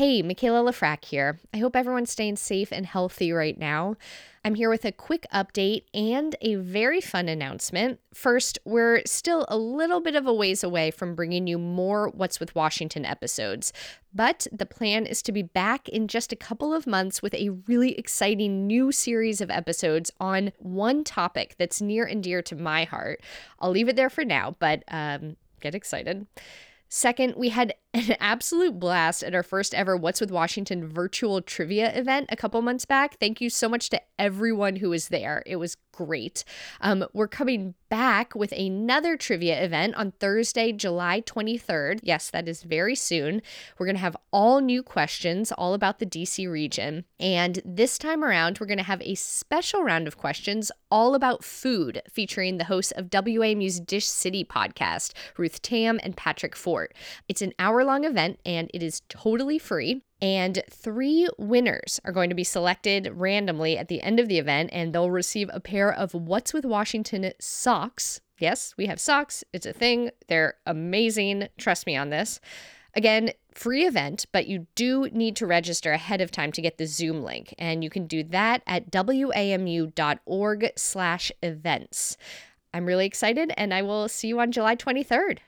Hey, Mikaela Lefrak here. I hope everyone's staying safe and healthy right now. I'm here with a quick update and a very fun announcement. First, we're still a little bit of a ways away from bringing you more What's with Washington episodes, but the plan is to be back in just a couple of months with a really exciting new series of episodes on one topic that's near and dear to my heart. I'll leave it there for now, but um, get excited. Second, we had an absolute blast at our first ever What's with Washington virtual trivia event a couple months back. Thank you so much to everyone who was there. It was great. Um, we're coming back with another trivia event on Thursday, July 23rd. Yes, that is very soon. We're going to have all new questions all about the DC region. And this time around, we're going to have a special round of questions all about food featuring the hosts of WAMU's Dish City podcast, Ruth Tam and Patrick Fort. It's an hour long event and it is totally free. And three winners are going to be selected randomly at the end of the event, and they'll receive a pair of What's with Washington socks. Yes, we have socks. It's a thing. They're amazing. Trust me on this. Again, free event, but you do need to register ahead of time to get the Zoom link, and you can do that at wamu.org/events. I'm really excited, and I will see you on July 23rd.